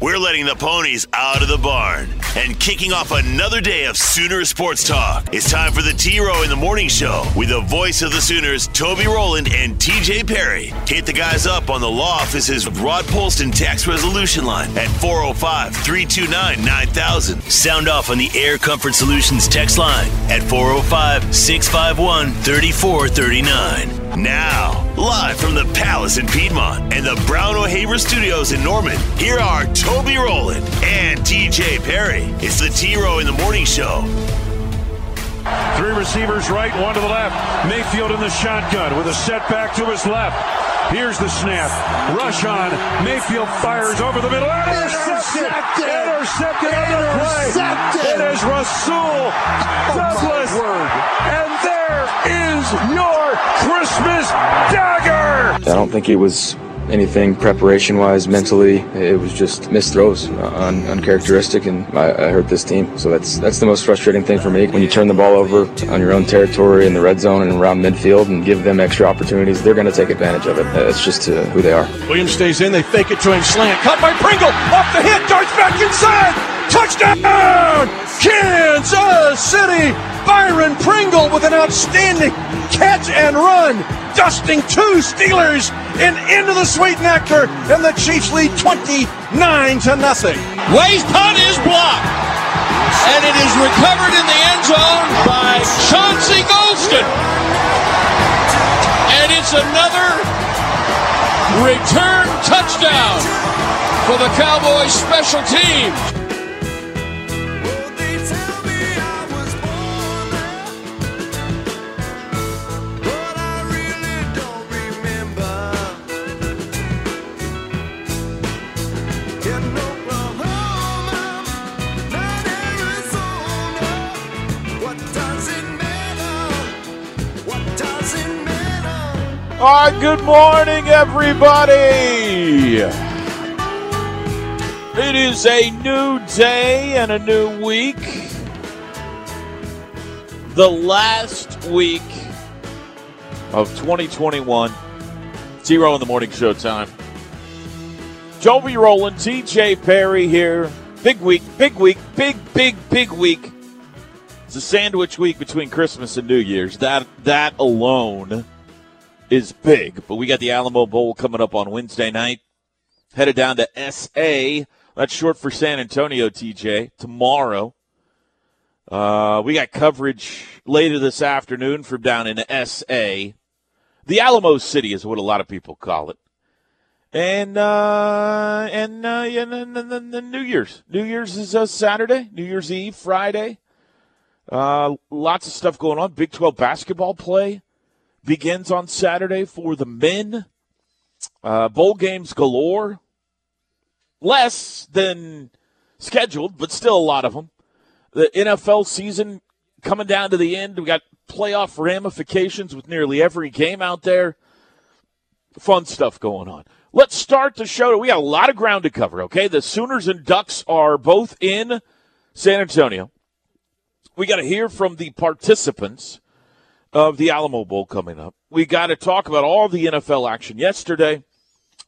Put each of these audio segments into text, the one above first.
We're letting the ponies out of the barn and kicking off another day of Sooner Sports Talk. It's time for the T Row in the Morning Show with the voice of the Sooners, Toby Rowland and TJ Perry. Hit the guys up on the law office's Rod Polston tax resolution line at 405 329 9000. Sound off on the Air Comfort Solutions text line at 405 651 3439. Now, live from the Palace in Piedmont and the Brown O'Haver Studios in Norman, here are Toby Rowland and TJ Perry. It's the T Row in the Morning Show. Three receivers right, one to the left. Mayfield in the shotgun with a setback to his left. Here's the snap. Rush on. Mayfield fires over the middle. Intercepted! Intercepted, the. It is Rasul Douglas. And there is your Christmas dagger. I don't think it was anything preparation wise, mentally. It was just missed throws, uh, un- uncharacteristic, and I, I hurt this team. So that's that's the most frustrating thing for me. When you turn the ball over on your own territory in the red zone and around midfield and give them extra opportunities, they're going to take advantage of it. That's just uh, who they are. Williams stays in. They fake it to him. Slant. Cut by Pringle. Off the hit. Darts back inside. Touchdown! Kansas City! Byron Pringle with an outstanding catch and run, dusting two Steelers and into the sweet nectar, and the Chiefs lead 29 to nothing. Way's punt is blocked, and it is recovered in the end zone by Chauncey Golston. And it's another return touchdown for the Cowboys special teams. All right, good morning, everybody. It is a new day and a new week. The last week of 2021. T Row in the morning show time. Toby Rowland, TJ Perry here. Big week, big week, big, big, big week. It's a sandwich week between Christmas and New Year's. That that alone is big. But we got the Alamo Bowl coming up on Wednesday night. Headed down to SA. That's short for San Antonio, TJ. Tomorrow. Uh, we got coverage later this afternoon from down in SA. The Alamo City is what a lot of people call it. And uh, and uh, and New Year's. New Year's is a Saturday. New Year's Eve, Friday. Uh, lots of stuff going on. Big 12 basketball play begins on Saturday for the men. Uh, bowl games galore. Less than scheduled, but still a lot of them. The NFL season coming down to the end. We got playoff ramifications with nearly every game out there. Fun stuff going on. Let's start the show. We got a lot of ground to cover, okay? The Sooners and Ducks are both in San Antonio. We got to hear from the participants of the Alamo Bowl coming up. We got to talk about all the NFL action yesterday.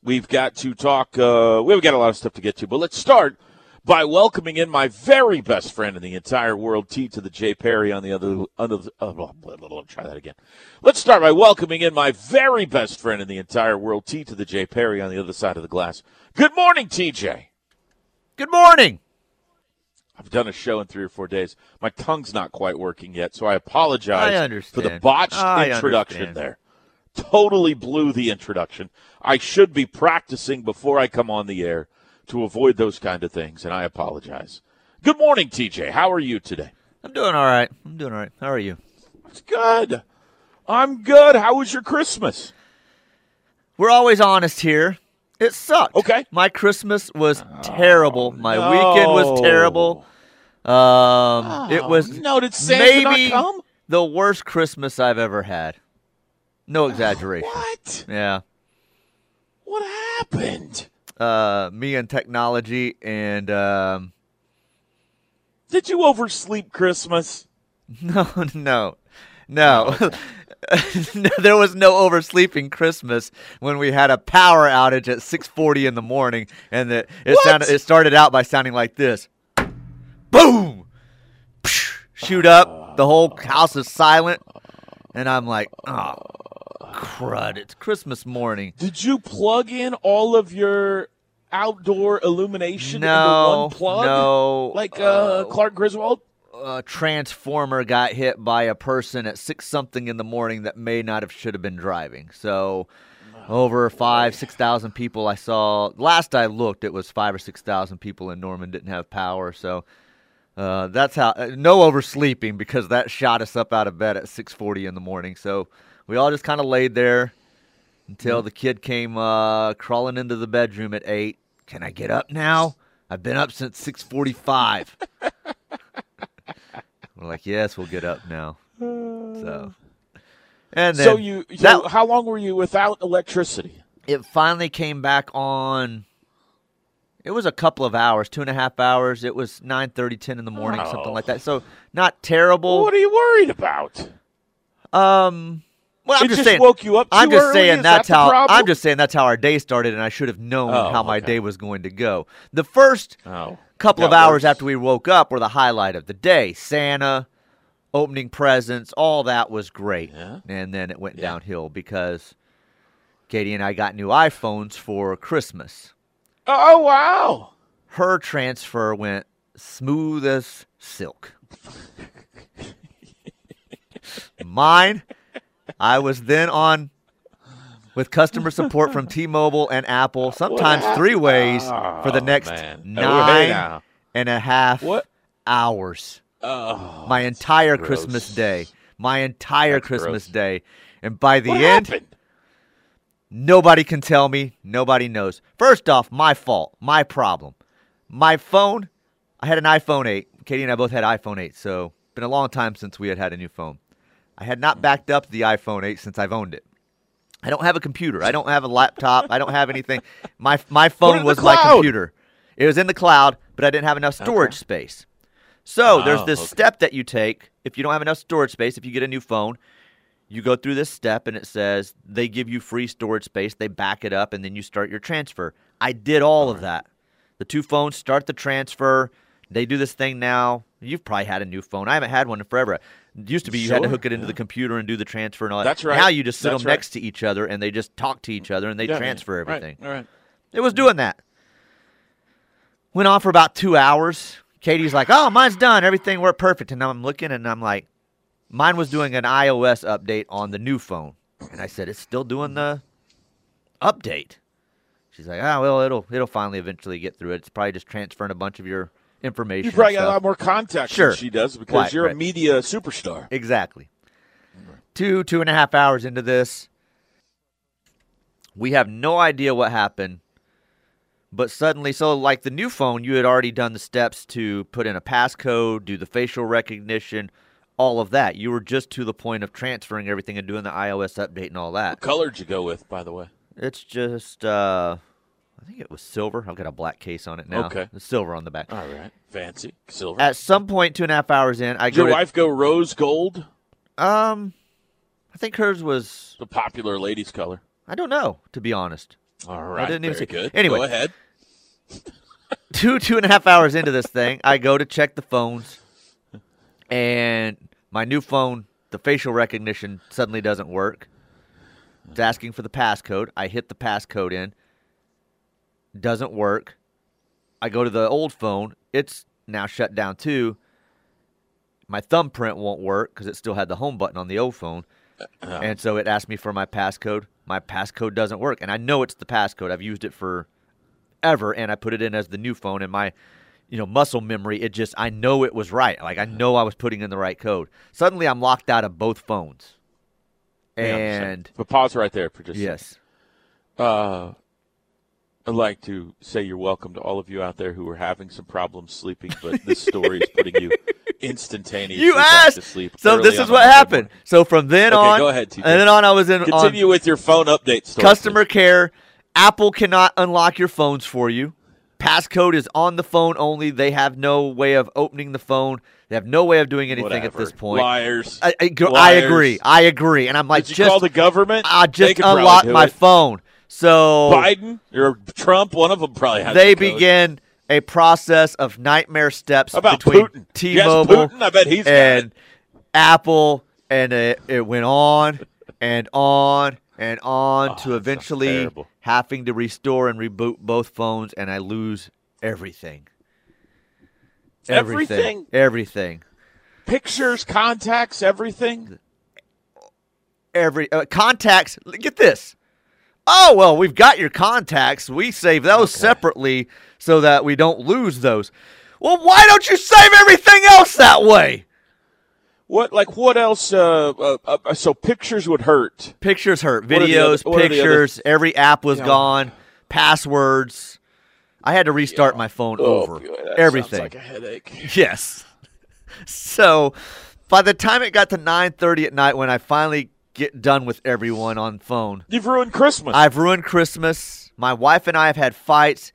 We've got to talk. Uh, we've got a lot of stuff to get to, but let's start by welcoming in my very best friend in the entire world, T to the J Perry on the other. Under the, uh, blah, blah, blah, try that again. Let's start by welcoming in my very best friend in the entire world, T to the J Perry on the other side of the glass. Good morning, TJ. Good morning. I've done a show in three or four days. My tongue's not quite working yet, so I apologize I for the botched I introduction understand. there. Totally blew the introduction. I should be practicing before I come on the air to avoid those kind of things, and I apologize. Good morning, TJ. How are you today? I'm doing all right. I'm doing all right. How are you? It's good. I'm good. How was your Christmas? We're always honest here. It sucked. Okay. My Christmas was terrible. My no. weekend was terrible. Um, it was no. Did Santa maybe come? the worst Christmas I've ever had. No exaggeration. What? Yeah. What happened? Uh, me and technology and um, Did you oversleep Christmas? no, no, No. there was no oversleeping Christmas when we had a power outage at 6:40 in the morning, and it it What? sounded it started out by sounding like this, boom, shoot up, the whole house is silent, and I'm like, oh, crud! It's Christmas morning. Did you plug in all of your outdoor illumination No, into one plug? no, Like uh, Clark Griswold? A transformer got hit by a person at six something in the morning that may not have should have been driving. So over five, six thousand people I saw last I looked it was five or six thousand people in Norman didn't have power. So uh, that's how uh, no oversleeping because that shot us up out of bed at six forty in the morning. So we all just kind of laid there until the kid came uh, crawling into the bedroom at eight. Can I get up now? I've been up since six forty-five. We're like, yes, we'll get up now. So, and then So you, so that- how long were you without electricity? it finally came back on. It was a couple of hours, two and a half hours. It was 9, 30, 10 in the morning, Oh. something like that. So not terrible. what are you worried about? Um, well, I'm It just, just saying. woke you up I'm just early? saying Is that's that how. I'm just saying that's how our day started, and I should have known Oh, how my okay. day was going to go. The first Oh, couple of hours after we woke up were the highlight of the day. Santa, opening presents, all that was great. Yeah. And then it went Yeah. downhill because Katie and I got new iPhones for Christmas. oh wow! Her transfer went smooth as silk. Mine, I was then on with customer support from T-Mobile and Apple, sometimes three ways ah, for the next man. Oh, hey nine now. and a half What? hours. Oh, my entire gross. Christmas day. My entire That's Christmas gross. day. And by the what end, happened? nobody can tell me. Nobody knows. First off, my fault. My problem. My phone, I had an iPhone 8. Katie and I both had iPhone 8, so been a long time since we had had a new phone. I had not hmm. backed up the iPhone 8 since I've owned it. I don't have a computer. I don't have a laptop. I don't have anything. My my phone was my computer. It was in the cloud, but I didn't have enough storage space. So there's Oh, this okay. step that you take if you don't have enough storage space. If you get a new phone, you go through this step and it says they give you free storage space. They back it up and then you start your transfer. I did all of that. The two phones start the transfer. They do this thing now. You've probably had a new phone. I haven't had one in forever. It used to be you had to hook it into the computer and do the transfer and all that. That's right. Now you just sit That's them right. next to each other and they just talk to each other and they Yeah, transfer right, everything. All right. It was doing that. Went on for about two hours. Katie's like, "Oh, mine's done. Everything worked perfect." And now I'm looking, and I'm like, "Mine was doing an iOS update on the new phone." And I said, "It's still doing the update." She's like, "Ah, well, it'll it'll finally eventually get through it. It's probably just transferring a bunch of your information." You probably got a lot more contacts Sure. than she does because Right, you're a media superstar. Exactly. Two, two and a half hours into this, we have no idea what happened. But suddenly, so like the new phone, you had already done the steps to put in a passcode, do the facial recognition, all of that. You were just to the point of transferring everything and doing the iOS update and all that. What color did you go with, by the way? It's just, uh, I think it was silver. I've got a black case on it now. Okay. The silver on the back. All right, fancy silver. At some point, two and a half hours in, I did go your to, wife go rose gold, um, I think hers was, the popular ladies' color? I don't know, to be honest. All right, I didn't even see- good. Anyway. go ahead. two two and a half hours into this thing, I go to check the phones, and my new phone, the facial recognition suddenly doesn't work. It's asking for the passcode. I hit the passcode in. Doesn't work. I go to the old phone. It's now shut down too. My thumbprint won't work because it still had the home button on the old phone. And so it asked me for my passcode. My passcode doesn't work. And I know it's the passcode. I've used it for ever and I put it in as the new phone and my you know muscle memory it just I know it was right. Like I know I was putting in the right code. Suddenly I'm locked out of both phones. Yeah, And but pause right there for just yes. Uh, I'd like to say you're welcome to all of you out there who are having some problems sleeping, but this story is putting you instantaneously You asked. to sleep. So this is what happened. morning. So from then Okay, on go ahead, TJ. and then on I was in on Continue with your phone update story. customer please. care. Apple cannot unlock your phones for you. passcode is on the phone only. They have no way of opening the phone. They have no way of doing anything at this point. Liars. I, I, I Liars. agree. I agree. And I'm like, Did you just call the government? I just unlocked my it. phone. So Biden or Trump, one of them probably has. they the begin a process of nightmare steps between Putin? T-Mobile Putin. I bet he's and. Apple, and it, it went on and on and on Oh, to eventually having to restore and reboot both phones, and I lose everything. Everything? Everything. Pictures, contacts, everything. Every uh, contacts. Get this. Oh well, we've got your contacts. We save those separately so that we don't lose those. Well, why don't you save everything else that way? What like what else? Uh, uh, uh, so pictures would hurt. Pictures hurt. Videos, what are the other- pictures. Every app was Yeah. gone. Passwords. I had to restart my phone over. Oh, boy, that everything. like a headache. Yes. So, by the time it got to 9:30 at night when I finally get done with everyone on phone, You've ruined Christmas. I've ruined Christmas. My wife and I have had fights.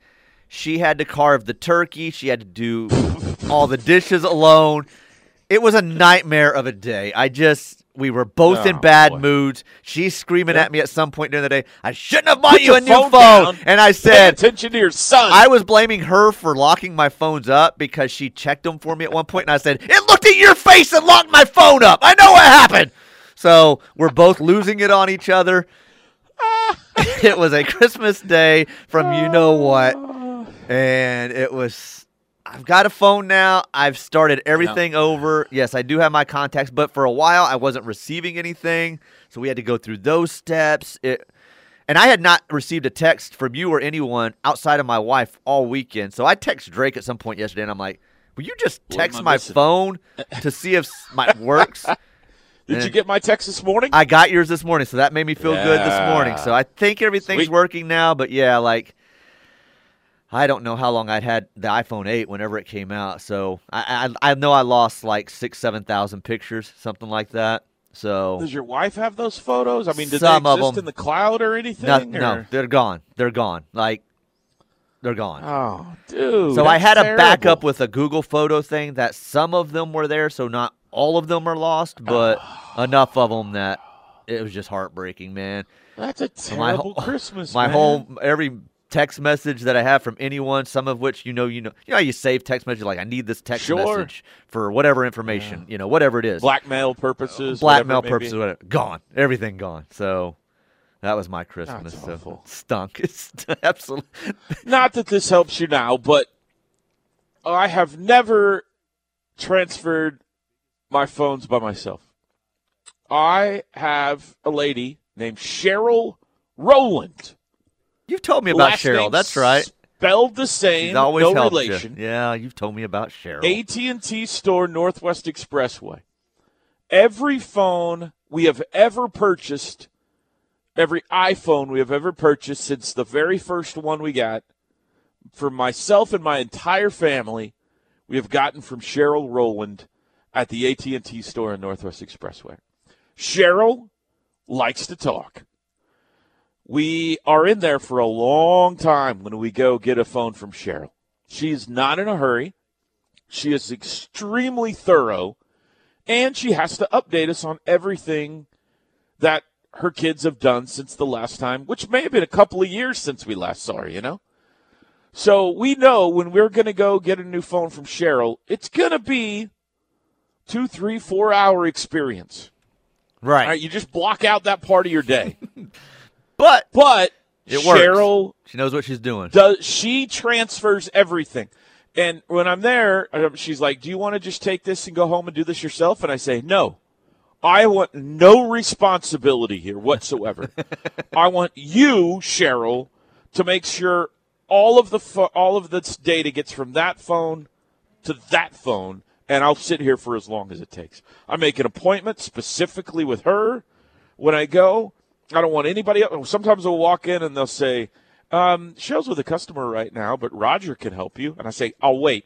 She had to carve the turkey. She had to do all the dishes alone. It was a nightmare of a day. I just we were both in Oh, bad boy. moods. She's screaming at me at some point during the day. I shouldn't have bought Put you a new phone. down. And I Pay said, attention to your son. I was blaming her for locking my phones up because she checked them for me at one point, and I said, "It looked at your face and locked my phone up. I know what happened." So we're both losing it on each other. it was a Christmas day from you know what, and it was. I've got a phone now. I've started everything over. Yes, I do have my contacts, but for a while I wasn't receiving anything, so we had to go through those steps. It and I had not received a text from you or anyone outside of my wife all weekend. So I text Drake at some point yesterday, and I'm like, "Will you just text my missing?" phone to see if my works?" Did you eh. get my text this morning? I got yours this morning, so that made me feel good this morning. So I think everything's Sweet. working now. But yeah, like I don't know how long I'd had the iPhone 8 whenever it came out. So I I, I know I lost like six seven thousand pictures, something like that. So Does your wife have those photos? I mean, did Some they of exist them. in the cloud or anything? no, or- no, they're gone. They're gone. Like they're gone. Oh, dude. So I had a backup with a Google photo thing that some of them were there, so not all of them are lost, but ah. enough of them that it was just heartbreaking, man. That's a My terrible whole- Christmas. My man. whole every text message that I have from anyone, some of which you know, you know, you know, how you save text messages like I need this text Sure. message for whatever information, you know, whatever it is, blackmail purposes, blackmail whatever it may be. purposes, whatever, gone, everything gone. So. That was my Christmas. That's so awful. stunk. It's absolutely. Not that this helps you now, but I have never transferred my phones by myself. I have a lady named Cheryl Rowland. You've told me about Last Cheryl. That's right. Spelled the same, She's always no helped you. relation. Yeah, you've told me about Cheryl. AT&T store Northwest Expressway. Every phone we have ever purchased, every iPhone we have ever purchased since the very first one we got, for myself and my entire family, we have gotten from Cheryl Rowland at the AT&T store in Northwest Expressway. Cheryl likes to talk. We are in there for a long time when we go get a phone from Cheryl. She's not in a hurry. She is extremely thorough, and she has to update us on everything that her kids have done since the last time, which may have been a couple of years since we last saw her, you know? So we know when we're going to go get a new phone from Cheryl, it's going to be two, three, four hour experience. right. Right, you just block out that part of your day. But But It works. Cheryl she knows what she's doing. does she transfers everything and when i'm there she's like do you want to just take this and go home and do this yourself and i say no i want no responsibility here whatsoever i want you cheryl to make sure all of the pho- all of this data gets from that phone to that phone and i'll sit here for as long as it takes i make an appointment specifically with her when i go i don't want anybody else sometimes i'll walk in and they'll say um, Cheryl's with a customer right now, but Roger can help you. And I say, I'll wait.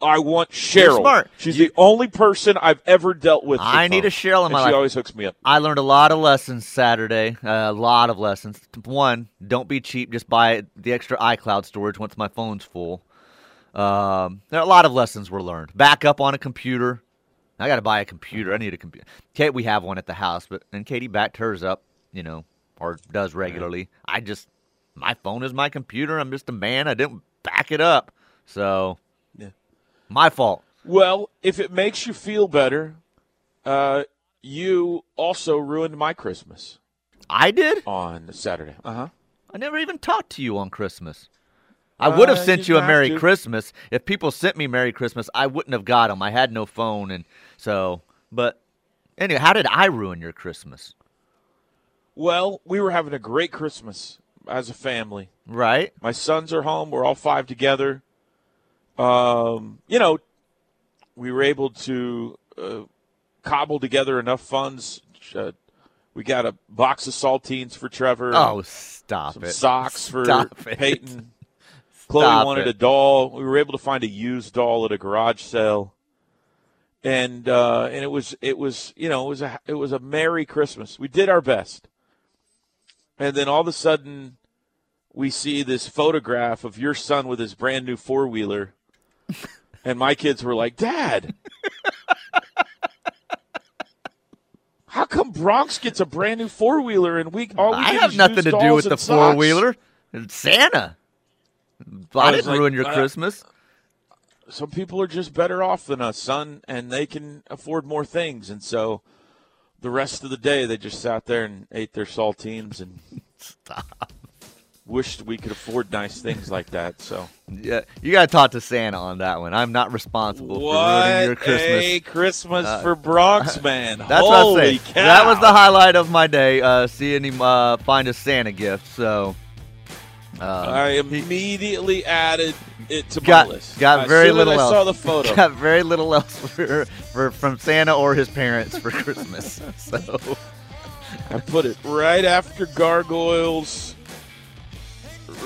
I want Cheryl. smart. She's You- the only person I've ever dealt with. I need a Cheryl in my She life. She always hooks me up. I learned a lot of lessons Saturday. A lot of lessons. One, don't be cheap. Just buy the extra iCloud storage once my phone's full. Um, there are a lot of lessons were learned. Back up on a computer. I got to buy a computer. I need a computer. Kate, we have one at the house, but and Katie backed hers up. You know, or does regularly. I just my phone is my computer. I'm just a man. I didn't back it up, so Yeah. my fault. Well, if it makes you feel better, uh, you also ruined my Christmas I did. on Saturday. Uh huh. I never even talked to you on Christmas. I would have Uh, sent you you a Merry to. Christmas. If people sent me Merry Christmas, I wouldn't have got them. I had no phone, and so. But anyway, how did I ruin your Christmas? Well, we were having a great Christmas as a family. Right? My sons are home. We're all five together. Um, you know, we were able to uh, cobble together enough funds. Uh, we got a box of saltines for Trevor. Oh, stop some it! socks for Stop. Peyton. Chloe Stop wanted it. a doll. We were able to find a used doll at a garage sale, and uh, and it was it was you know it was a it was a merry Christmas. We did our best, and then all of a sudden, we see this photograph of your son with his brand new four wheeler, and my kids were like, "Dad." How come Bronx gets a brand new four wheeler and we all we I have nothing to do with the four wheeler. It's Santa. I, I didn't like, ruin your uh, Christmas. some people are just better off than us, son, and they can afford more things. And so the rest of the day, they just sat there and ate their saltines and wished we could afford nice things like that. So Yeah, you got to talk to Santa on that one. I'm not responsible for ruining your Christmas. a Christmas Uh, for Bronx, man! That's Holy what I say. cow! That was the highlight of my day. Uh, seeing him uh, find a Santa gift. So um, I immediately added it to got my list. got very little I else. saw the photo. Got very little else for, for from Santa or his parents for Christmas. So I put it right after gargoyles.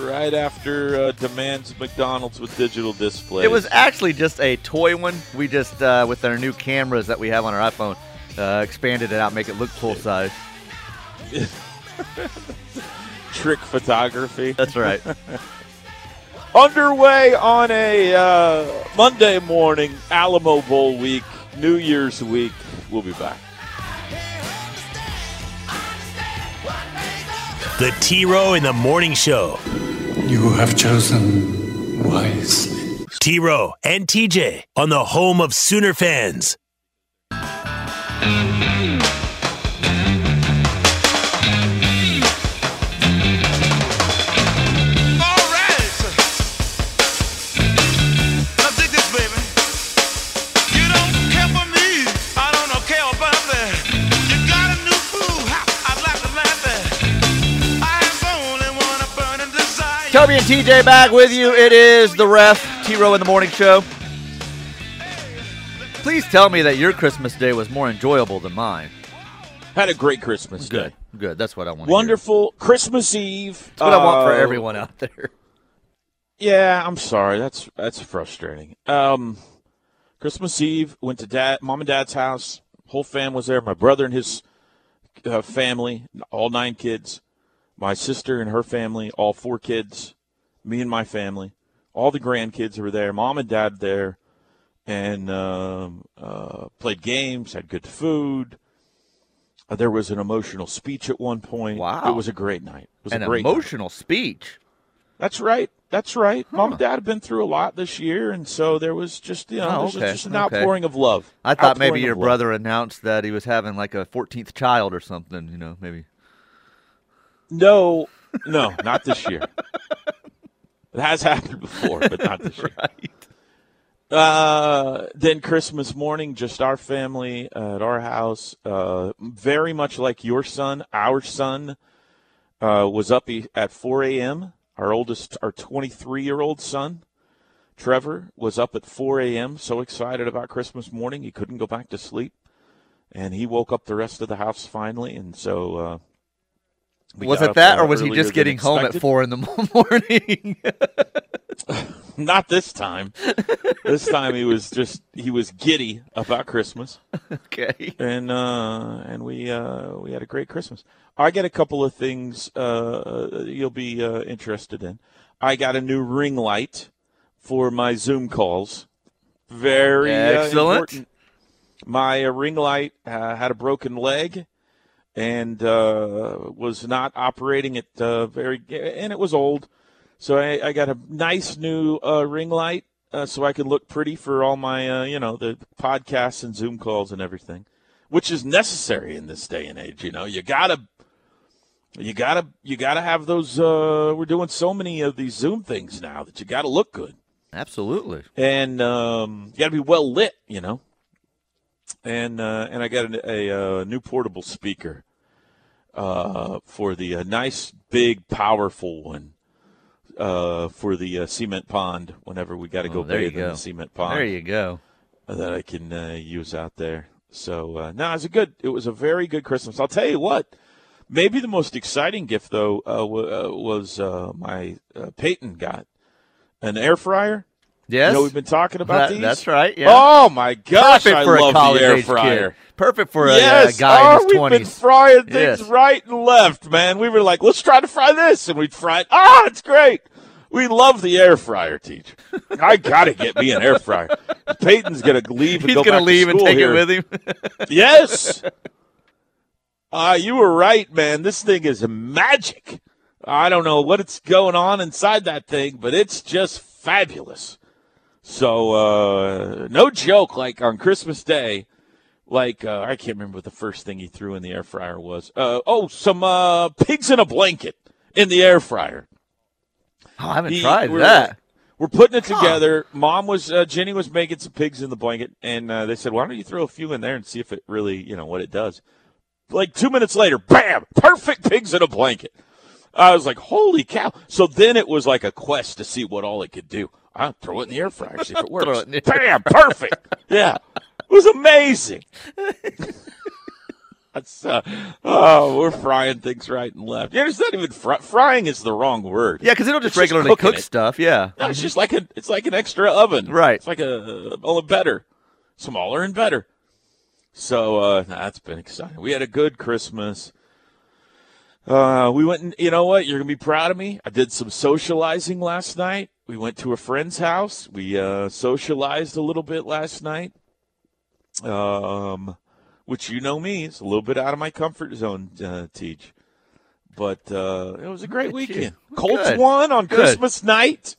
Right after uh, demands McDonald's with digital display. it was actually just a toy one. We just uh, with our new cameras that we have on our iPhone uh, expanded it out, make it look full size. trick photography. That's right. Underway on a uh, Monday morning, Alamo Bowl week, New Year's week. We'll be back. The T Row in the Morning Show. You have chosen wisely. T Row and TJ on the home of Sooner fans. TJ back with you. It is the ref T Row in the morning show. Please tell me that your Christmas day was more enjoyable than mine. Had a great Christmas day. Good. That's what I want. Wonderful Christmas Eve. That's what I want for Uh, everyone out there. Yeah, I'm sorry. That's that's frustrating. Um, Christmas Eve went to dad, mom and dad's house. Whole fam was there. My brother and his uh, family, all nine kids. My sister and her family, all four kids. Me and my family, all the grandkids were there. Mom and dad there, and um, uh, played games. Had good food. Uh, there was an emotional speech at one point. Wow. it was a great night. It was An a great night. emotional speech. That's right. That's right. Mom and Dad have been through a lot this year, and so there was just you know Oh, okay, just an okay. outpouring of love. I thought maybe your of love. brother announced that he was having like a 14th child or something. You know, maybe. No, no, not this year. It has happened before, but not this year. Right. Uh, then Christmas morning, just our family uh, at our house. Uh, very much like your son, our son uh, was up at 4 a.m. Our oldest, our 23 year old son, Trevor, was up at 4 a.m. So excited about Christmas morning, he couldn't go back to sleep, and he woke up the rest of the house finally. And so, uh, we Was it that, uh, or was he just getting home at four in the morning? Not this time. this time he was just he was giddy about Christmas, Okay. and uh, and we uh, we had a great Christmas. I got a couple of things uh, you'll be uh, interested in. I got a new ring light for my Zoom calls. Very uh, Excellent. important. My uh, ring light uh, had a broken leg and uh, was not operating at uh, very, and it was old. So I, I got a nice new uh, ring light uh, so I could look pretty for all my, uh, you know, the podcasts and Zoom calls and everything, which is necessary in this day and age. You know, you gotta, you gotta, you gotta have those. Uh, we're doing so many of these Zoom things now that you gotta look good Absolutely. and um, you got to be well lit, you know. And uh, and I got a, a, new portable speaker uh, for the uh, nice big powerful one uh, for the uh, cement pond. Whenever we got to Oh, go you bathe in the cement pond, There you go. that I can uh, use out there. So uh, no, it was a good. It was a very good Christmas. I'll tell you what. Maybe the most exciting gift though uh, w- uh, was uh, my uh, Peyton got an air fryer. Yes. You know we've been talking about That- these. That's right. Yeah. Oh my gosh, Perfect I for a love college the air fryer. kid. Perfect for a uh, yes, guy oh, in his we've been frying things Yes. right and left, man. We were like, let's try to fry this, and we'd fry it. Ah, it's great. We love the air fryer, teach. I gotta get me an air fryer. Peyton's gonna leave and He's go gonna leave and take here. it with him. Yes. Uh, you were right, man. This thing is magic. I don't know what it's going on inside that thing, but it's just fabulous. So, uh, no joke, like on Christmas Day, like, uh, I can't remember what the first thing he threw in the air fryer was. Uh, oh, some, uh, pigs in a blanket in the air fryer. Oh, I haven't He- tried we're- that. We're putting it together. Mom was, uh, Jenny was making some pigs in the blanket, and uh, they said, "Why don't you throw a few in there and see if it really, you know, what it does?" Like two minutes later, bam! Perfect pigs in a blanket. I was like, "Holy cow!" So then it was like a quest to see what all it could do. I throw it in the air fryer, see if it works. it Bam! Perfect. Yeah, it was amazing. That's uh, oh, we're frying things right and left. Yeah, it's not even fry- frying is the wrong word. Yeah, because they don't just It's regularly cooking cook it. stuff. Yeah. No, it's just like a it's like an extra oven. Right. It's like a only better. Smaller and better. So uh that's been exciting. We had a good Christmas. Uh we went and you know what? You're gonna be proud of me. I did some socializing last night. We went to a friend's house. We uh socialized a little bit last night. Um which you know me, it's a little bit out of my comfort zone, uh, Teach. But uh, it was a great Look at you. weekend. Colts Good. won on Good. Christmas night.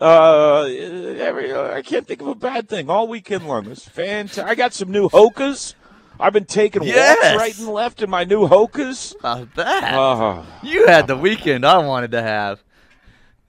Uh, every, I can't think of a bad thing all weekend long. It was fantastic. I got some new hokas. I've been taking Yes. walks right and left in my new hokas. About that. Uh, you had the weekend I wanted to have.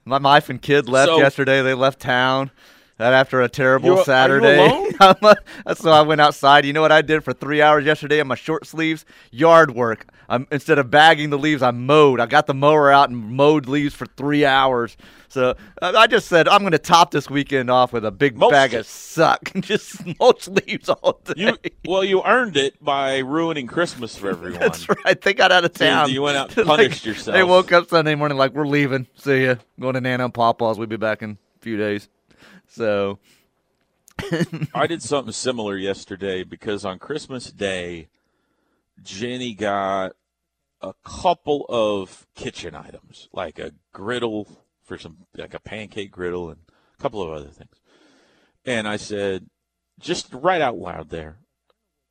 My wife and kid left So- yesterday. They left town. That after a terrible You- are you Saturday. so I went outside. You know what I did for three hours yesterday in my short sleeves? Yard work. I'm, instead of bagging the leaves, I mowed. I got the mower out and mowed leaves for three hours. So I just said I'm going to top this weekend off with a big Mulched bag of suck and just mulch leaves all day. you well, you earned it by ruining Christmas for everyone. That's right. They got out of So town. you went out and Like, punished yourself. They woke up Sunday morning like, we're leaving. See ya. Going to Nana and Papa's. We'll be back in a few days. So, I did something similar yesterday because on Christmas Day, Jenny got a couple of kitchen items, like a griddle for some, like a pancake griddle and a couple of other things. And I said, just right out loud there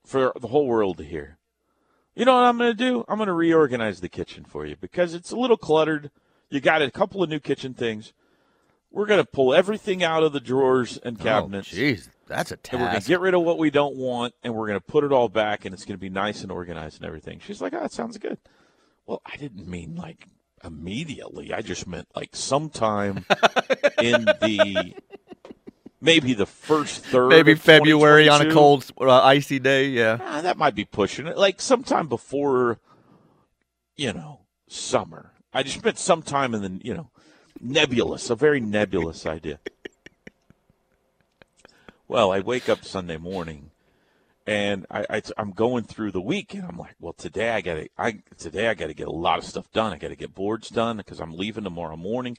for the whole world to hear. You know what I'm going to do? I'm going to reorganize the kitchen for you because it's a little cluttered. You got a couple of new kitchen things. We're going to pull everything out of the drawers and oh, cabinets. oh, jeez, that's a And we're going to get rid of what we don't want, and we're going to put it all back, and it's going to be nice and organized and everything. She's like, oh, that sounds good. Well, I didn't mean like immediately. I just meant like sometime in the maybe the first third. Maybe of February on a cold, uh, icy day. Yeah. Ah, that might be pushing it. Like sometime before, you know, summer. I just meant sometime in the, you know, nebulous, a very nebulous idea. Well, I wake up Sunday morning, and I, I I'm going through the week, and I'm like, well, today I got to I today I got to get a lot of stuff done. I got to get boards done because I'm leaving tomorrow morning.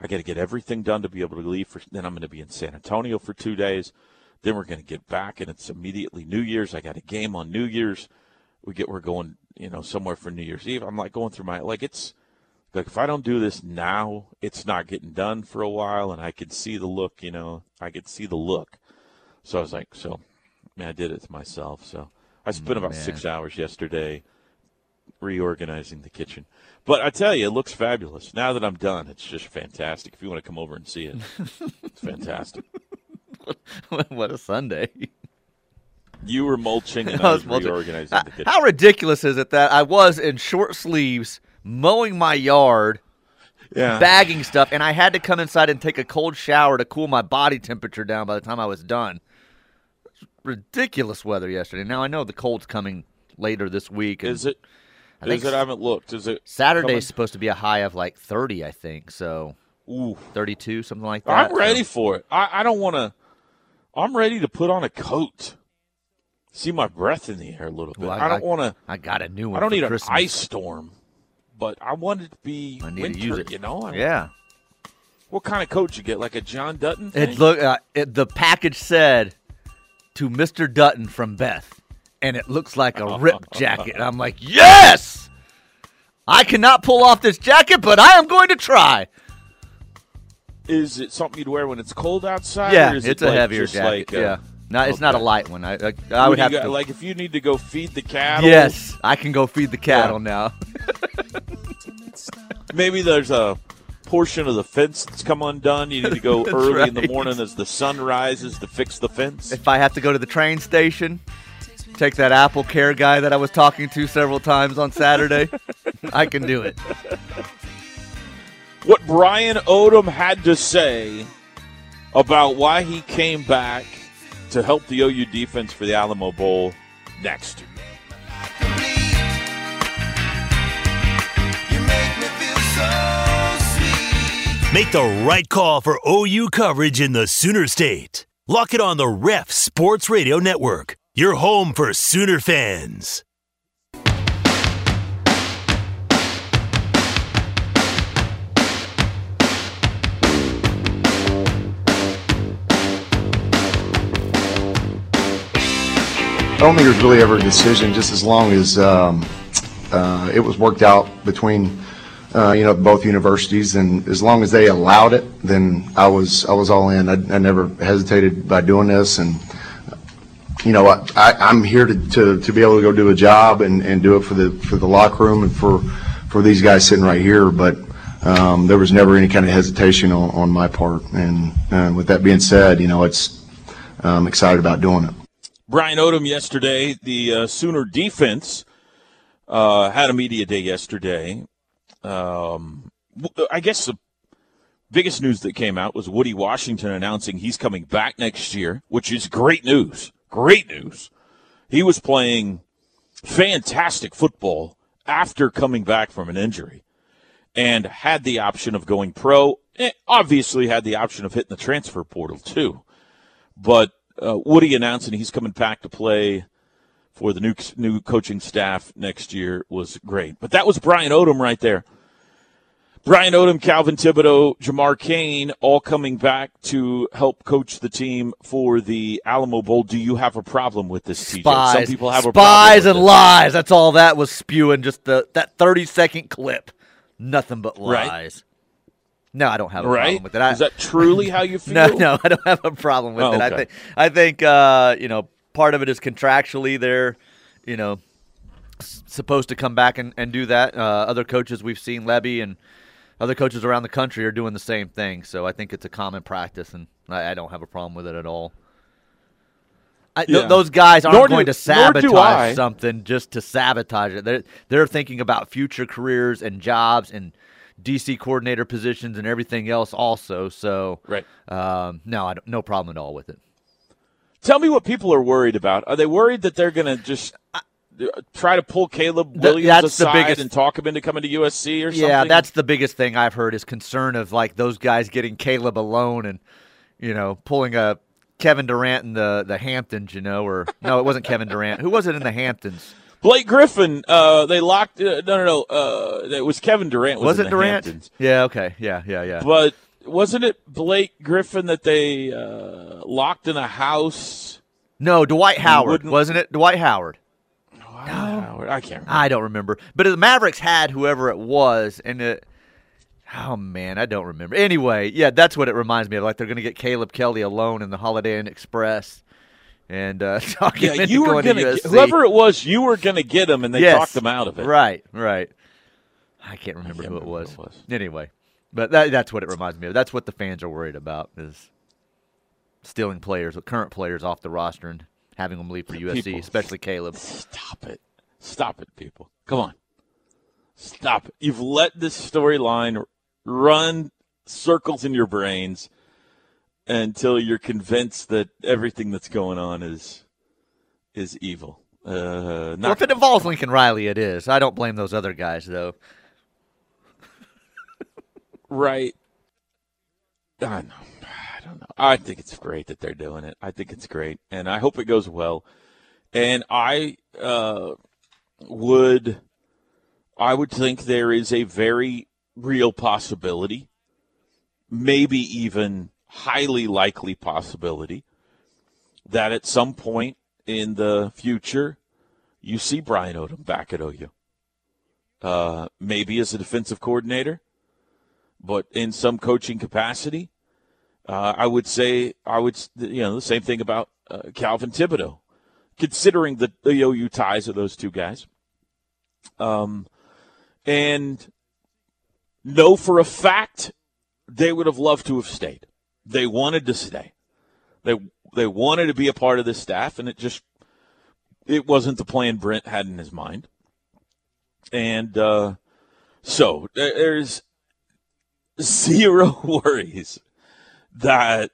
I got to get everything done to be able to leave. For then I'm going to be in San Antonio for two days. Then we're going to get back, and it's immediately New Year's. I got a game on New Year's. We get we're going, you know, somewhere for New Year's Eve. I'm like going through my like it's like if I don't do this now, it's not getting done for a while, and I could see the look. You know, I could see the look. So I was like, so, I mean, I did it to myself. So I spent about man. six hours yesterday reorganizing the kitchen. But I tell you, it looks fabulous. Now that I'm done, it's just fantastic. If you want to come over and see it, it's fantastic. what a Sunday. You were mulching and I I was reorganizing the kitchen. How ridiculous is it that I was in short sleeves mowing my yard, Yeah. bagging stuff, and I had to come inside and take a cold shower to cool my body temperature down by the time I was done. Ridiculous weather yesterday. Now I know the cold's coming later this week. Is it? I think Is it? I haven't looked. Is it? Saturday's coming? supposed to be a high of like 30, I think. So Ooh. 32, something like that. I'm ready So- for it. I, I don't want to. I'm ready to put on a coat. See my breath in the air a little bit. Well, I, don't want to. I got a new one. I don't need Christmas. an ice storm, but I want it to be I need winter. to use it. You know? I Yeah. What kind of coat you get? Like a John Dutton? Thing? It look uh, it, the package said to Mr. Dutton from Beth, and it looks like a rip jacket. And I'm like, yes, I cannot pull off this jacket, but I am going to try. Is it something you'd wear when it's cold outside? yeah, or is it's it a like just jacket. Like, uh, yeah, no, it's not a light one. I I, I would have got- to. like if you need to go feed the cattle. yes, I can go feed the cattle Yeah. now. Maybe there's a portion of the fence that's come undone. You need to go early in the morning as the sun rises to fix the fence. If I have to go to the train station, take that Apple Care guy that I was talking to several times on Saturday, I can do it. what Brian Odom had to say about why he came back to help the OU defense for the Alamo Bowl next. Make the right call for OU coverage in the Sooner State. Lock it on the Ref Sports Radio Network, your home for Sooner fans. I don't think there's really ever a decision, just as long as um, uh, it was worked out between, uh, you know, both universities, and as long as they allowed it, then I was I was all in. I, I never hesitated by doing this, and you know, I, I, I'm here to, to, to be able to go do a job and, and do it for the for the locker room and for for these guys sitting right here, but. Um, there was never any kind of hesitation on, on my part, and uh, with that being said, you know, it's I'm excited about doing it. Brian Odom yesterday, the uh, Sooner defense uh, had a media day yesterday. Um, I guess the biggest news that came out was Woody Washington announcing he's coming back next year, which is great news. Great news. He was playing fantastic football after coming back from an injury and had the option of going pro. Eh, Obviously, had the option of hitting the transfer portal too. But uh, Woody announcing he's coming back to play for the new new coaching staff next year was great. But that was Brian Odom right there. Brian Odom, Calvin Thibodeaux, Jamar Cain, all coming back to help coach the team for the Alamo Bowl. Do you have a problem with this, TJ? Spies, Some people have a problem spies and lies. That's all that was spewing. Just the that thirty second clip. Nothing but lies. Right. No, I don't have a Right? problem with it. I, Is that truly how you feel? no, no, I don't have a problem with Oh, it. I think I think uh, you know part of it is contractually they're you know s- supposed to come back and, and do that. Uh, other coaches we've seen Levy and other coaches around the country are doing the same thing. So I think it's a common practice, and I, I don't have a problem with it at all. I, th- those guys aren't Nor going to do I. sabotage something just to sabotage it. They're they're thinking about future careers and jobs and DC coordinator positions and everything else also. So Right. um, no, I no problem at all with it. Tell me what people are worried about. Are they worried that they're going to just uh, try to pull Caleb Williams that's the aside biggest- and talk him into coming to USC or something? Yeah, that's the biggest thing I've heard is concern of like those guys getting Caleb alone and you know pulling a Kevin Durant in the the Hamptons, you know, or no, it wasn't Kevin Durant. Who was it in the Hamptons? Blake Griffin. Uh, they locked. Uh, no, no, no. Uh, it was Kevin Durant. Was, Was it the Durant? Hamptons. Yeah. Okay. Yeah. Yeah. Yeah. But wasn't it Blake Griffin that they uh, locked in a house? No, Dwight Howard, wasn't it? Dwight Howard. Howard, I can't remember. I don't remember. But the Mavericks had whoever it was, and it. Oh man, I don't remember. Anyway, yeah, that's what it reminds me of. Like they're going to get Caleb Kelly alone in the Holiday Inn Express, and uh, talking Yeah, you were going to get, whoever it was, you were gonna get him, and they Yes. talked him out of it. Right, right. I can't remember can't who it remember was. who it was. Anyway, but that, that's what it reminds me of. That's what the fans are worried about is stealing players, current players off the roster and having them leave for USC, People- especially Caleb. Stop it. Stop it, people. Come on. Stop it. You've let this storyline run circles in your brains until you're convinced that everything that's going on is is evil. Uh, Well, if it involves Lincoln Riley, it is. I don't blame those other guys though. right. I know. I don't know. I think it's great that they're doing it. I think it's great, and I hope it goes well. And I uh, would, I would think there is a very real possibility, maybe even highly likely possibility, that at some point in the future, you see Brian Odom back at OU. Uh, maybe as a defensive coordinator, but in some coaching capacity. Uh, I would say I would you know the same thing about uh, Calvin Thibodeaux, considering the, the OU ties of those two guys. Um, and know for a fact they would have loved to have stayed. They wanted to stay. They they wanted to be a part of this staff, and it just it wasn't the plan Brent had in his mind. And uh, so there's zero worries that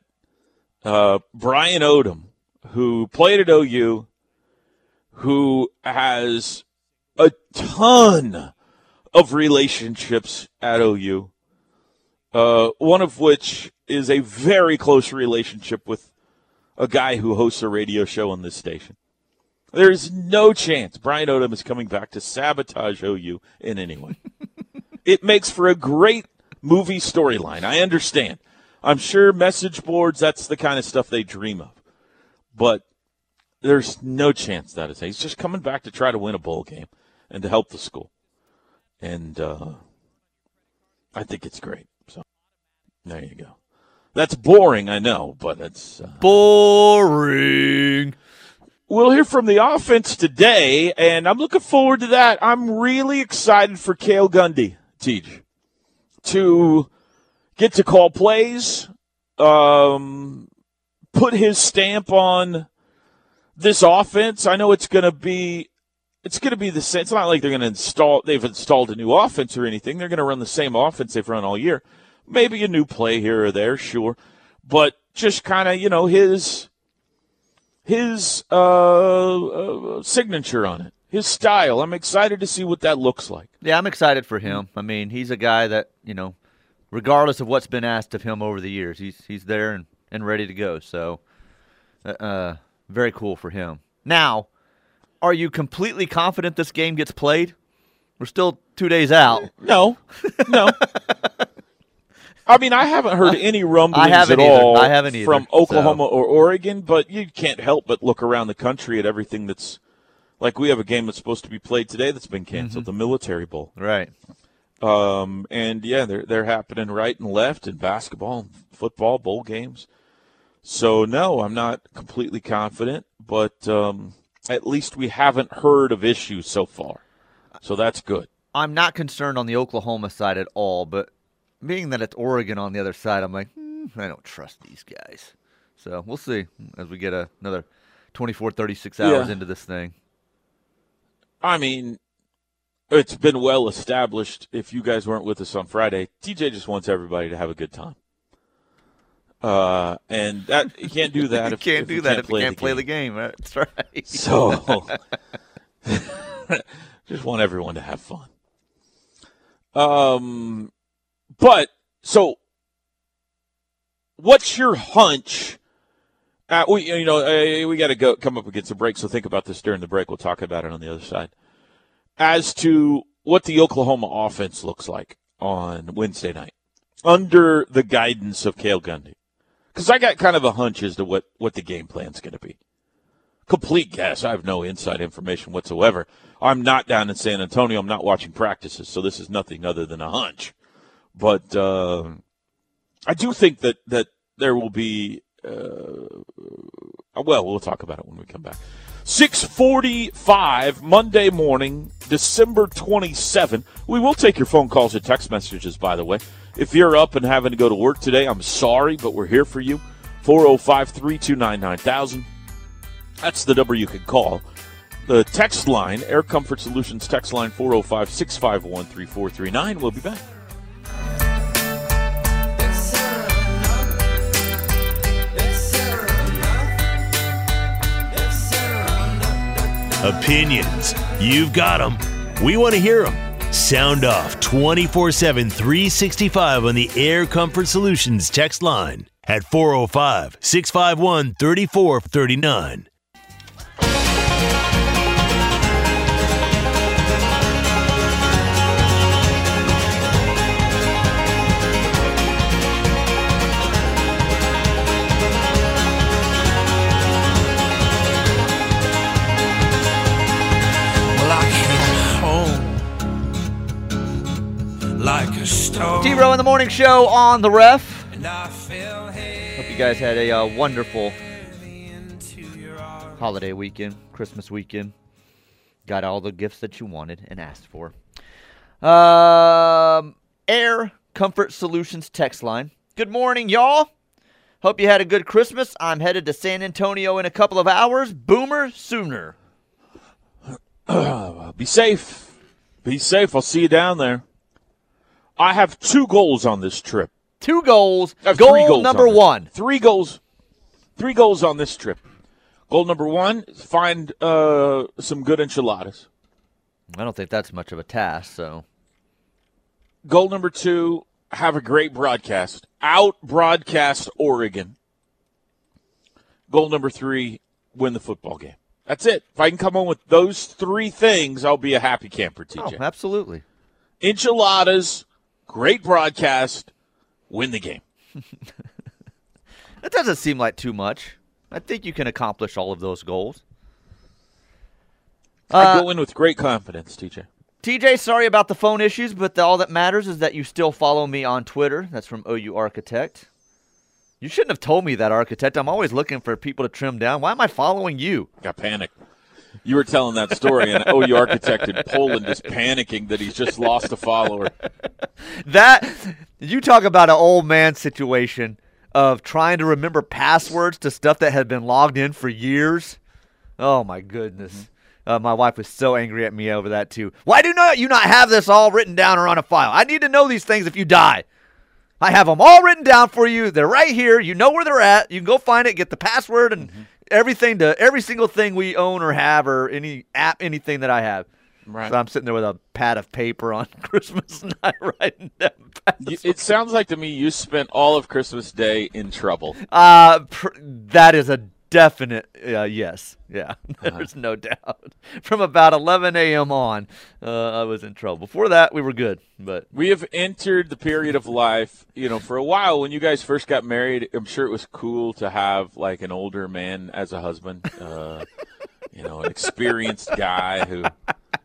uh, Brian Odom, who played at OU, who has a ton of relationships at OU, uh, one of which is a very close relationship with a guy who hosts a radio show on this station. There's no chance Brian Odom is coming back to sabotage OU in any way. it makes for a great movie storyline. I understand. I'm sure message boards, that's the kind of stuff they dream of. But there's no chance that is. He's just coming back to try to win a bowl game and to help the school. And uh, I think it's great. So there you go. That's boring, I know, but it's. Uh, Boring. We'll hear from the offense today, and I'm looking forward to that. I'm really excited for Cale Gundy, Teach, to get to call plays, um, put his stamp on this offense. I know it's going to be. It's going to be the same. It's not like they're going to install. They've installed a new offense or anything. They're going to run the same offense they've run all year. Maybe a new play here or there, sure, but just kind of you know his his uh, uh, signature on it, his style. I'm excited to see what that looks like. Yeah, I'm excited for him. I mean, he's a guy that you know, regardless of what's been asked of him over the years, he's he's there and, and ready to go. So, uh, uh, very cool for him. Now, are you completely confident this game gets played? We're still two days out. No, no. I mean, I haven't heard any rumblings at either. all I haven't either, from so- Oklahoma or Oregon, but you can't help but look around the country at everything that's like we have a game that's supposed to be played today that's been canceled, Mm-hmm. the Military Bowl. Right. Um, and yeah, they're they're happening right and left in basketball, football, bowl games. So no, I'm not completely confident, but um, at least we haven't heard of issues so far. So that's good. I'm not concerned on the Oklahoma side at all, but being that it's Oregon on the other side, I'm like, hmm, I don't trust these guys. So we'll see as we get a, another 24, 36 hours Yeah. into this thing. I mean, it's been well established. If you guys weren't with us on Friday, TJ just wants everybody to have a good time. Uh, and that you can't do that. you if, can't if do you that can't if you can't play the game. That's right. So, just want everyone to have fun. Um, but so, what's your hunch? Uh, we, you know, uh, we got to go come up against a break. So think about this during the break. We'll talk about it on the other side. As to what the Oklahoma offense looks like on Wednesday night, under the guidance of Cale Gundy. Because I got kind of a hunch as to what, what the game plan's going to be. Complete guess. I have no inside information whatsoever. I'm not down in San Antonio. I'm not watching practices, so this is nothing other than a hunch. But uh, I do think that, that there will be. Uh, well, we'll talk about it when we come back. 645 Monday morning, December 27. We will take your phone calls and text messages, by the way. If you're up and having to go to work today, I'm sorry, but we're here for you. 405 329 9000. That's the number you can call. The text line, Air Comfort Solutions text line 405 651 3439. We'll be back. Opinions. You've got them. We want to hear them. Sound off 24 7 365 on the Air Comfort Solutions text line at 405 651 3439. Like a stone. T Row in the Morning Show on the ref. And I fell Hope you guys had a uh, wonderful holiday weekend, Christmas weekend. Got all the gifts that you wanted and asked for. Um, Air Comfort Solutions text line. Good morning, y'all. Hope you had a good Christmas. I'm headed to San Antonio in a couple of hours. Boomer sooner. Be safe. Be safe. I'll see you down there. I have two goals on this trip. Two goals. Goal three goals number on one. Three goals. Three goals on this trip. Goal number one: find uh, some good enchiladas. I don't think that's much of a task, so. Goal number two: have a great broadcast. Out broadcast Oregon. Goal number three: win the football game. That's it. If I can come on with those three things, I'll be a happy camper, Oh, TJ. absolutely. Enchiladas, great broadcast, win the game. That doesn't seem like too much. I think you can accomplish all of those goals. I Uh, go in with great confidence, TJ. TJ, sorry about the phone issues, but the, all that matters is that you still follow me on Twitter. That's from OU Architect. You shouldn't have told me that, Architect. I'm always looking for people to trim down. Why am I following you? Got panicked. You were telling that story, and OU architect in Poland is panicking that he's just lost a follower. That you talk about an old man situation of trying to remember passwords to stuff that had been logged in for years. Oh my goodness. Uh, my wife was so angry at me over that too. Why do not you not have this all written down or on a file? I need to know these things if you die. I have them all written down for you. They're right here. You know where they're at. You can go find it, get the password and everything to every single thing we own or have or any app, anything that I have. Right. So I'm sitting there with a pad of paper on Christmas night writing down. It sounds like to me you spent all of Christmas Day in trouble. Uh, pr- that is a definite uh, yes. Yeah, there's no doubt. From about 11 a.m. on, uh, I was in trouble. Before that, we were good. But We have entered the period of life, you know, for a while when you guys first got married, I'm sure it was cool to have like an older man as a husband, uh, you know, an experienced guy who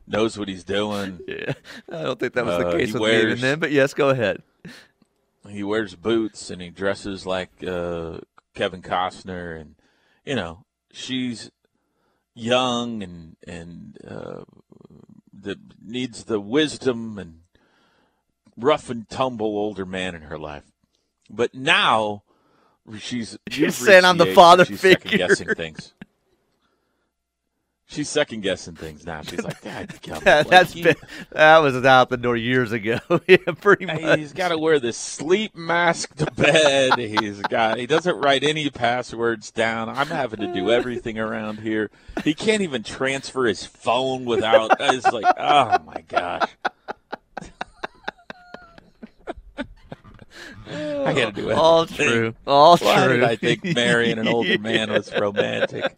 knows what he's doing. yeah, I don't think that was the Uh, case with me even then. But yes, go ahead. he wears boots and he dresses like uh, Kevin Costner, and you know she's young and and uh, the, needs the wisdom and rough and tumble older man in her life. But now she's you've saying I'm the father she's figure. second guessing things. She's second guessing things now. She's like, Dad, come on." That, Like, that's been that was out the door years ago. yeah, pretty much. He's got to wear this sleep mask to bed. He's got. He doesn't write any passwords down. I'm having to do everything around here. He can't even transfer his phone without. It's like, oh my gosh. I got to do it. All true. All Why true. did I think marrying an older man was romantic?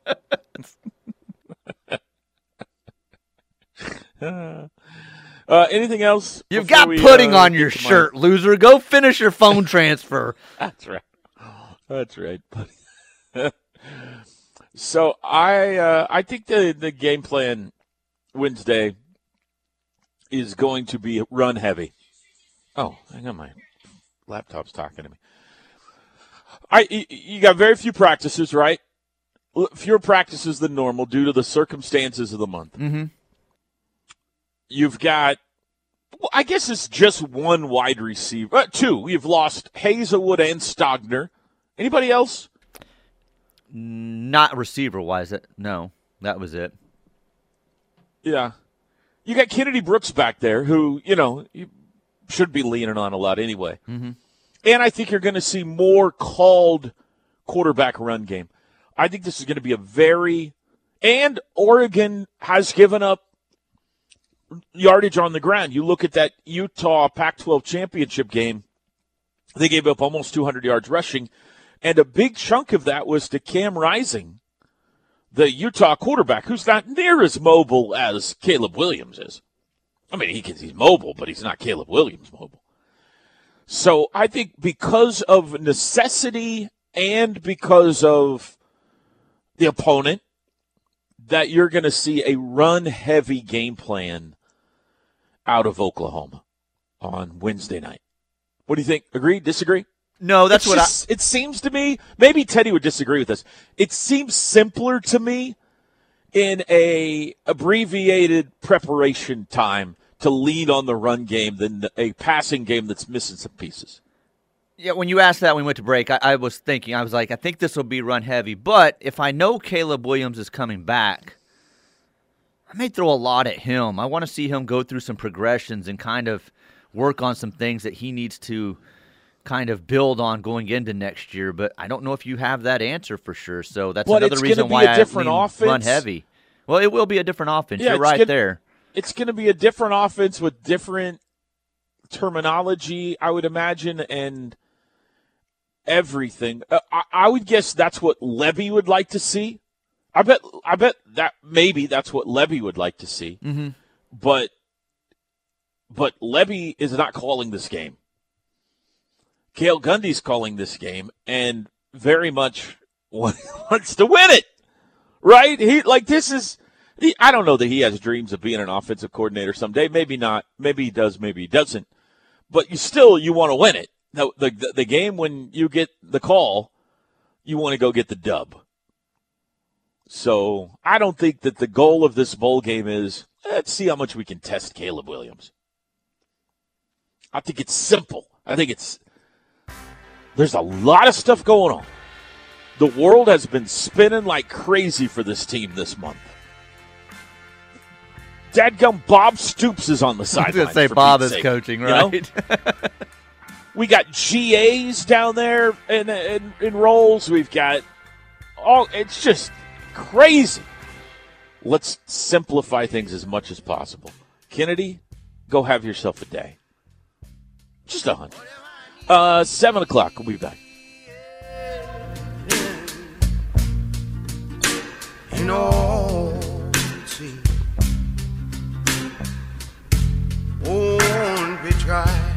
Uh, anything else? You've got we, pudding uh, on your my- shirt, loser. Go finish your phone transfer. That's right. That's right. buddy. so I uh, I think the the game plan Wednesday is going to be run heavy. Oh, hang on, my laptop's talking to me. I you got very few practices, right? Fewer practices than normal due to the circumstances of the month. Mhm. You've got well, I guess it's just one wide receiver. Uh, two. You've lost Haselwood and Stogner. Anybody else? Not receiver wise. It no, that was it. Yeah. You got Kennedy Brooks back there, who, you know, you should be leaning on a lot anyway. Mm-hmm. And I think you're going to see more called quarterback run game. I think this is going to be a very. And Oregon has given up yardage on the ground. You look at that Utah Pac 12 championship game, they gave up almost 200 yards rushing. And a big chunk of that was to Cam Rising, the Utah quarterback, who's not near as mobile as Caleb Williams is. I mean, he can, he's mobile, but he's not Caleb Williams mobile. So I think because of necessity and because of the opponent, that you're going to see a run heavy game plan out of Oklahoma on Wednesday night. What do you think? Agree? Disagree? No, that's It's what just- it seems to me. Maybe Teddy would disagree with this. It seems simpler to me in a abbreviated preparation time to lead on the run game than a passing game that's missing some pieces. Yeah, when you asked that when we went to break, I, I was thinking, I was like, I think this will be run heavy. But if I know Caleb Williams is coming back, I may throw a lot at him. I want to see him go through some progressions and kind of work on some things that he needs to kind of build on going into next year. But I don't know if you have that answer for sure. So that's But another reason why a I different lean run heavy. Well, it will be a different offense. Yeah, You're right gonna- there. It's going to be a different offense with different terminology, I would imagine, and everything. Uh, I, I would guess that's what Lebby would like to see. I bet. I bet that maybe that's what Lebby would like to see. Mm-hmm. But but Lebby is not calling this game. Cale Gundy's calling this game and very much wants to win it. Right? He like this is he, I don't know that he has dreams of being an offensive coordinator someday. Maybe not. Maybe he does, maybe he doesn't. But you still you want to win it. The, the the game when you get the call, you want to go get the dub. So I don't think that the goal of this bowl game is let's see how much we can test Caleb Williams. I think it's simple. I think it's there's a lot of stuff going on. The world has been spinning like crazy for this team this month. Dadgum Bob Stoops is on the side. I was sideline. say Bob Pete's is sake, coaching, you know? right? We got GAs down there in, in, in roles. We've got all. It's just crazy. Let's simplify things as much as possible. Kennedy, go have yourself a day. Just a hundred. Uh, seven o'clock. We'll be back. Won't be tried.